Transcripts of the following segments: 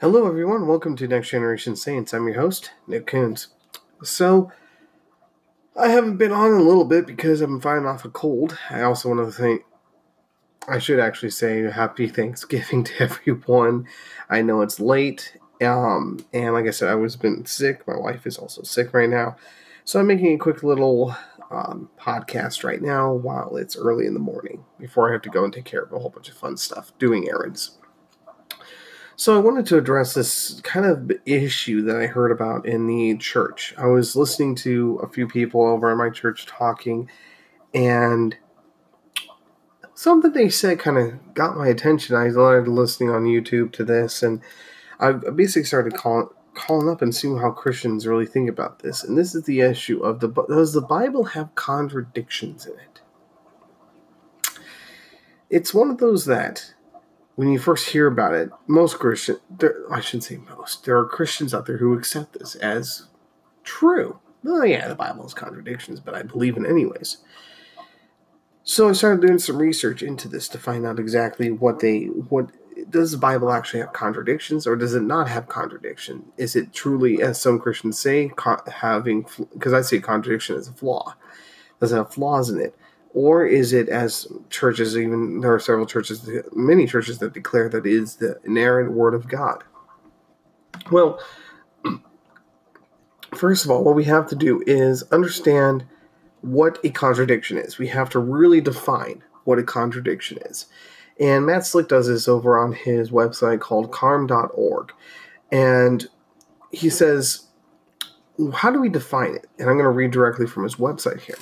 Hello, everyone. Welcome to Next Generation Saints. I'm your host, Nick Kunze. So, I haven't been on in a little bit because I've been fighting off a cold. I also want to thank, I should actually say Happy Thanksgiving to everyone. I know it's late, um, and like I said, I was been sick. My wife is also sick right now, so I'm making a quick little um, podcast right now while it's early in the morning before I have to go and take care of a whole bunch of fun stuff, doing errands. So I wanted to address this kind of issue that I heard about in the church. I was listening to a few people over at my church talking, and something they said kind of got my attention. I started listening on YouTube to this, and I basically started calling calling up and seeing how Christians really think about this. And this is the issue of the does the Bible have contradictions in it? It's one of those that when you first hear about it, most Christians, I shouldn't say most, there are Christians out there who accept this as true. Well, yeah, the Bible has contradictions, but I believe in anyways. So I started doing some research into this to find out exactly what they what does the Bible actually have contradictions or does it not have contradiction? Is it truly, as some Christians say, having because I see contradiction as a flaw? Does it have flaws in it? or is it as churches even there are several churches many churches that declare that it is the inerrant word of god well first of all what we have to do is understand what a contradiction is we have to really define what a contradiction is and matt slick does this over on his website called carm.org and he says how do we define it and i'm going to read directly from his website here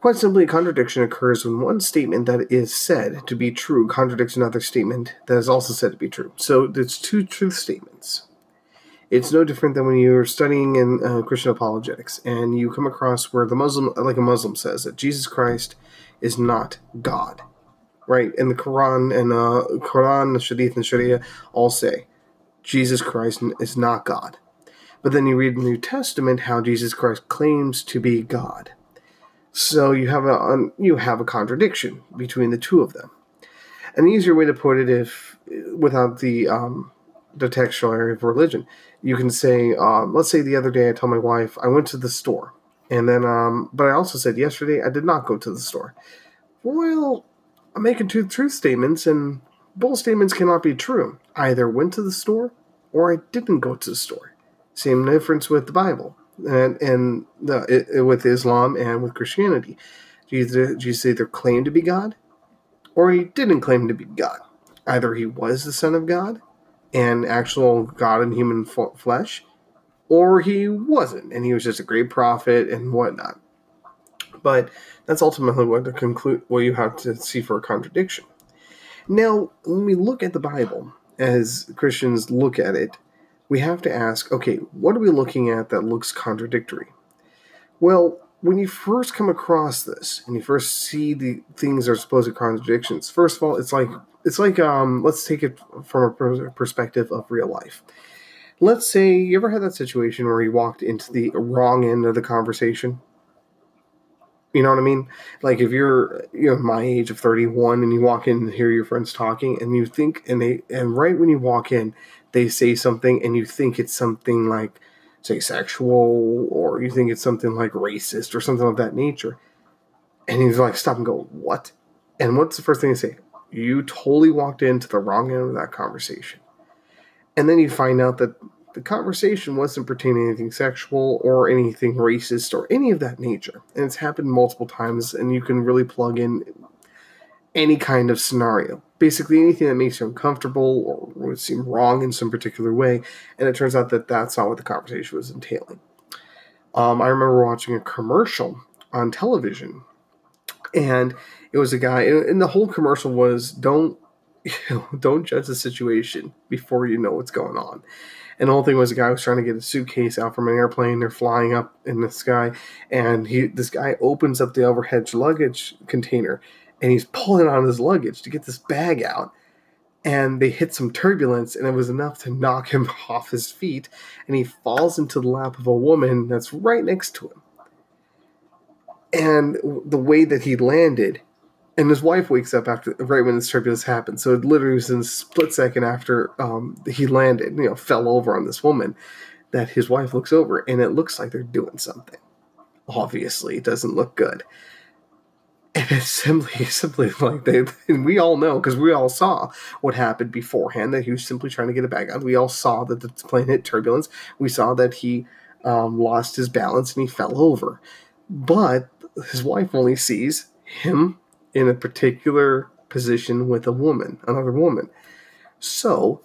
Quite simply, a contradiction occurs when one statement that is said to be true contradicts another statement that is also said to be true. So there's two truth statements. It's no different than when you're studying in uh, Christian apologetics and you come across where the Muslim, like a Muslim, says that Jesus Christ is not God, right? And the Quran and uh, Quran, the Hadith, and Sharia all say Jesus Christ is not God. But then you read the New Testament how Jesus Christ claims to be God. So you have a you have a contradiction between the two of them. An easier way to put it, if without the um, the textual area of religion, you can say, um, let's say the other day I told my wife I went to the store, and then um, but I also said yesterday I did not go to the store. Well, I'm making two truth statements, and both statements cannot be true. I either went to the store or I didn't go to the store. Same difference with the Bible and and the, it, with Islam and with Christianity. Jesus, Jesus either claimed to be God, or he didn't claim to be God. Either he was the Son of God, and actual God in human flesh, or he wasn't, and he was just a great prophet and whatnot. But that's ultimately what the conclude what you have to see for a contradiction. Now, when we look at the Bible, as Christians look at it, we have to ask okay, what are we looking at that looks contradictory? Well, when you first come across this and you first see the things that are supposed to contradictions, first of all, it's like it's like um, let's take it from a perspective of real life. Let's say you ever had that situation where you walked into the wrong end of the conversation. You know what I mean? Like if you're you know my age of 31 and you walk in and hear your friends talking and you think and they and right when you walk in they say something and you think it's something like say sexual or you think it's something like racist or something of that nature and he's like stop and go what? And what's the first thing to say? You totally walked into the wrong end of that conversation. And then you find out that the conversation wasn't pertaining to anything sexual or anything racist or any of that nature and it's happened multiple times and you can really plug in any kind of scenario. Basically, anything that makes you uncomfortable or would seem wrong in some particular way. And it turns out that that's not what the conversation was entailing. Um, I remember watching a commercial on television, and it was a guy, and the whole commercial was don't you know, don't judge the situation before you know what's going on. And the whole thing was a guy was trying to get a suitcase out from an airplane. They're flying up in the sky, and he this guy opens up the overhead luggage container, and he's pulling on his luggage to get this bag out. And they hit some turbulence, and it was enough to knock him off his feet. And he falls into the lap of a woman that's right next to him. And the way that he landed, and his wife wakes up after right when this turbulence happened. So it literally was in a split second after um, he landed, you know, fell over on this woman, that his wife looks over, and it looks like they're doing something. Obviously, it doesn't look good. And it's simply, simply like they, and we all know because we all saw what happened beforehand that he was simply trying to get it back on. We all saw that the plane hit turbulence. We saw that he um, lost his balance and he fell over. But his wife only sees him in a particular position with a woman, another woman. So,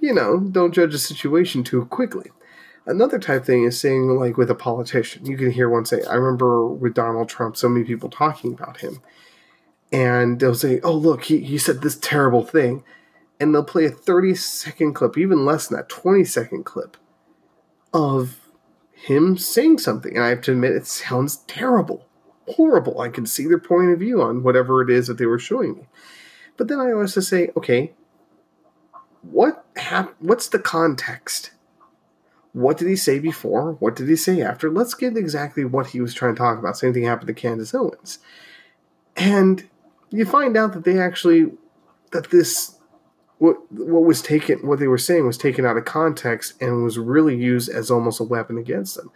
you know, don't judge a situation too quickly. Another type thing is saying, like with a politician, you can hear one say, I remember with Donald Trump, so many people talking about him. And they'll say, Oh, look, he, he said this terrible thing. And they'll play a 30 second clip, even less than that, 20 second clip of him saying something. And I have to admit, it sounds terrible horrible. I can see their point of view on whatever it is that they were showing me. But then I always to say, okay, what hap- what's the context? What did he say before? What did he say after? Let's get exactly what he was trying to talk about. Same thing happened to Candace Owens. And you find out that they actually that this what what was taken what they were saying was taken out of context and was really used as almost a weapon against them.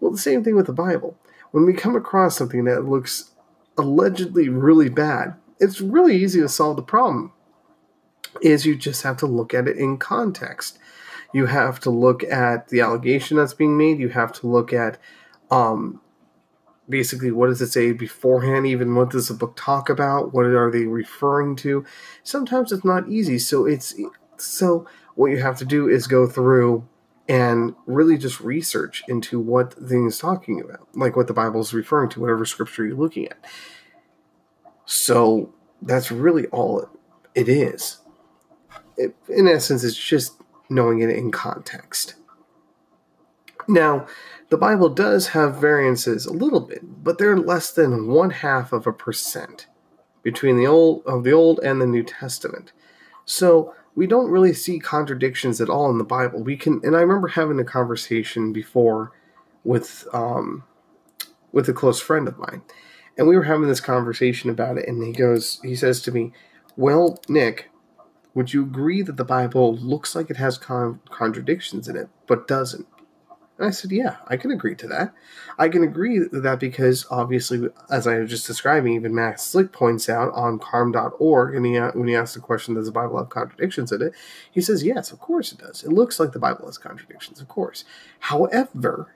Well, the same thing with the Bible when we come across something that looks allegedly really bad, it's really easy to solve the problem. Is you just have to look at it in context. You have to look at the allegation that's being made. You have to look at um, basically what does it say beforehand even what does the book talk about what are they referring to sometimes it's not easy so it's so what you have to do is go through and really just research into what the thing is talking about, like what the Bible is referring to, whatever scripture you're looking at. So that's really all it is. It, in essence, it's just knowing it in context. Now, the Bible does have variances a little bit, but they're less than one half of a percent between the old of the Old and the New Testament. So we don't really see contradictions at all in the Bible. We can, and I remember having a conversation before with um, with a close friend of mine, and we were having this conversation about it. And he goes, he says to me, "Well, Nick, would you agree that the Bible looks like it has con- contradictions in it, but doesn't?" And I said, yeah, I can agree to that. I can agree to that because obviously, as I was just describing, even Matt Slick points out on carm.org, and he, when he asks the question, does the Bible have contradictions in it? He says, yes, of course it does. It looks like the Bible has contradictions, of course. However,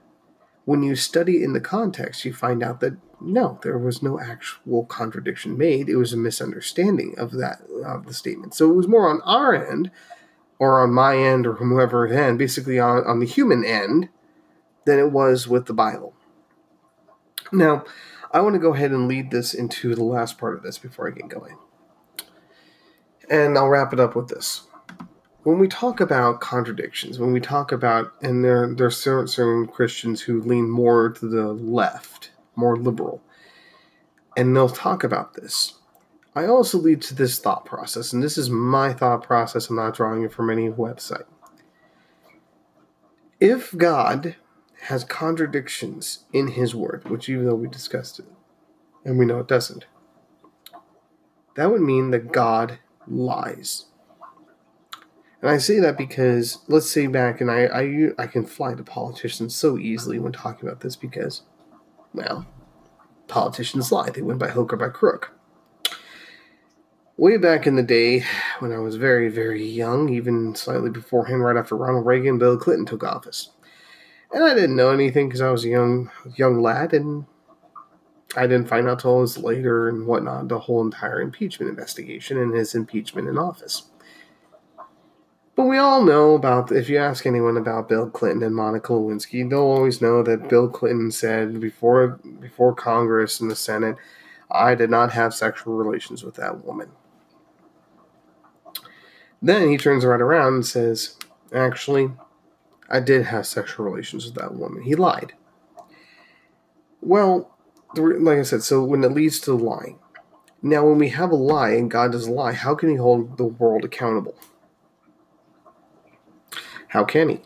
when you study in the context, you find out that no, there was no actual contradiction made. It was a misunderstanding of that of the statement. So it was more on our end, or on my end, or whoever end, basically on, on the human end, than it was with the Bible. Now, I want to go ahead and lead this into the last part of this before I get going. And I'll wrap it up with this. When we talk about contradictions, when we talk about, and there, there are certain, certain Christians who lean more to the left, more liberal, and they'll talk about this. I also lead to this thought process, and this is my thought process. I'm not drawing it from any website. If God has contradictions in his word, which even though we discussed it, and we know it doesn't, that would mean that God lies. And I say that because let's say back, and I, I I can fly to politicians so easily when talking about this because, well, politicians lie. They win by hook or by crook. Way back in the day, when I was very, very young, even slightly beforehand, right after Ronald Reagan, Bill Clinton took office and I didn't know anything because I was a young young lad, and I didn't find out till I was later and whatnot the whole entire impeachment investigation and his impeachment in office. But we all know about if you ask anyone about Bill Clinton and Monica Lewinsky, they'll always know that Bill Clinton said before before Congress and the Senate, I did not have sexual relations with that woman. Then he turns right around and says, actually, I did have sexual relations with that woman. He lied. Well, like I said, so when it leads to lying. Now, when we have a lie and God does a lie, how can He hold the world accountable? How can He?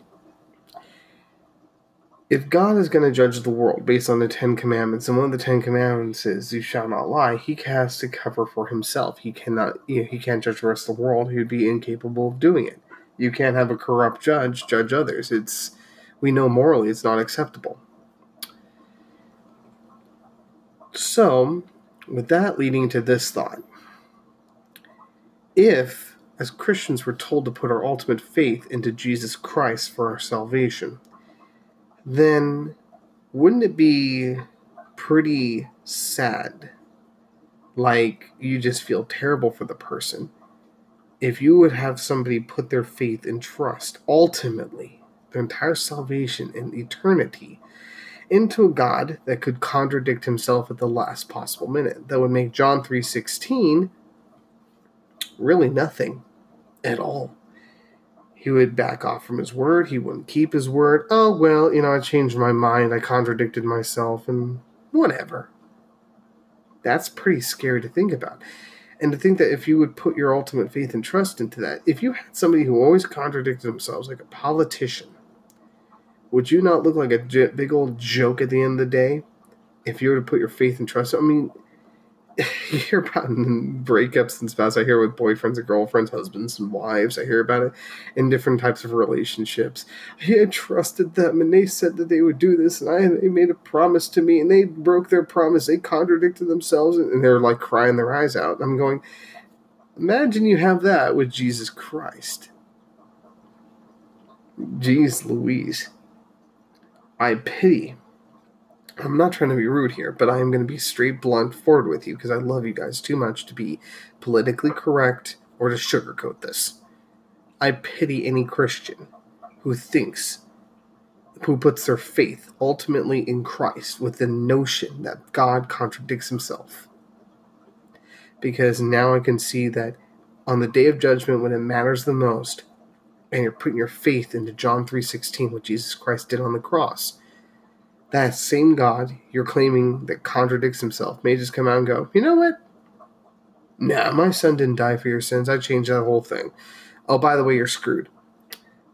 if God is going to judge the world based on the Ten Commandments, and one of the Ten Commandments is "You shall not lie," he has to cover for himself. He cannot. You know, he can't judge the rest of the world. He would be incapable of doing it. You can't have a corrupt judge judge others. It's we know morally it's not acceptable. So, with that leading to this thought, if as Christians we're told to put our ultimate faith into Jesus Christ for our salvation then wouldn't it be pretty sad? Like you just feel terrible for the person. If you would have somebody put their faith and trust ultimately, their entire salvation and eternity, into a God that could contradict himself at the last possible minute, that would make John 3:16 really nothing at all he would back off from his word. He wouldn't keep his word. Oh, well, you know, I changed my mind. I contradicted myself, and whatever. That's pretty scary to think about. And to think that if you would put your ultimate faith and trust into that, if you had somebody who always contradicted themselves, like a politician, would you not look like a big old joke at the end of the day if you were to put your faith and trust? I mean, you hear about breakups and spouse. I hear with boyfriends and girlfriends, husbands and wives. I hear about it in different types of relationships. I trusted them, and they said that they would do this, and I they made a promise to me, and they broke their promise. They contradicted themselves, and they're like crying their eyes out. I'm going. Imagine you have that with Jesus Christ. Jeez Louise. I pity I'm not trying to be rude here, but I am going to be straight blunt forward with you because I love you guys too much to be politically correct or to sugarcoat this. I pity any Christian who thinks, who puts their faith ultimately in Christ with the notion that God contradicts himself. Because now I can see that on the day of judgment when it matters the most, and you're putting your faith into John 3:16 what Jesus Christ did on the cross that same God you're claiming that contradicts himself may just come out and go, you know what? Nah, my son didn't die for your sins. I changed that whole thing. Oh, by the way, you're screwed.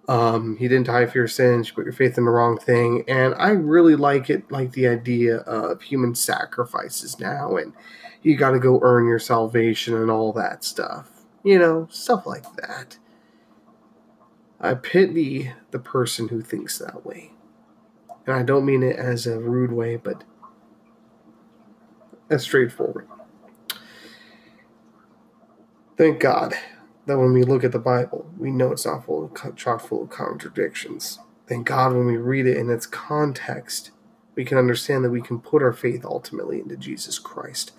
Um, he didn't die for your sins. You put your faith in the wrong thing. And I really like it, like the idea of human sacrifices now, and you got to go earn your salvation and all that stuff. You know, stuff like that. I pity the person who thinks that way. And I don't mean it as a rude way, but as straightforward. Thank God that when we look at the Bible, we know it's not full of, chock full of contradictions. Thank God when we read it in its context, we can understand that we can put our faith ultimately into Jesus Christ.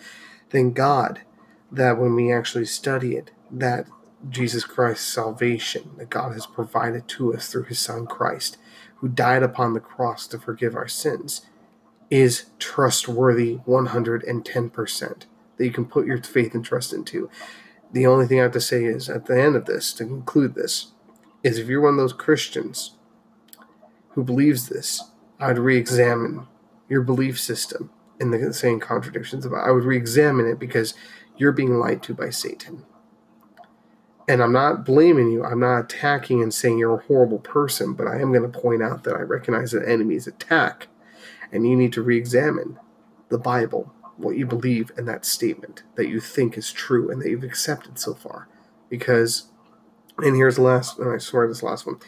Thank God that when we actually study it, that Jesus Christ's salvation that God has provided to us through his Son Christ who died upon the cross to forgive our sins, is trustworthy 110%, that you can put your faith and trust into. The only thing I have to say is, at the end of this, to conclude this, is if you're one of those Christians who believes this, I would re examine your belief system in the saying contradictions about. I would re examine it because you're being lied to by Satan and I'm not blaming you. I'm not attacking and saying you're a horrible person, but I am going to point out that I recognize an enemy's attack, and you need to re-examine the Bible, what you believe in that statement that you think is true and that you've accepted so far, because. And here's the last, and I swear this last one.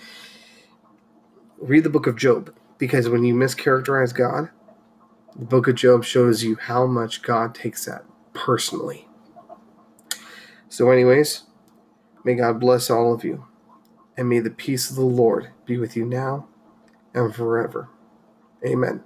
Read the book of Job, because when you mischaracterize God, the book of Job shows you how much God takes that personally. So, anyways, May God bless all of you, and may the peace of the Lord be with you now and forever. Amen.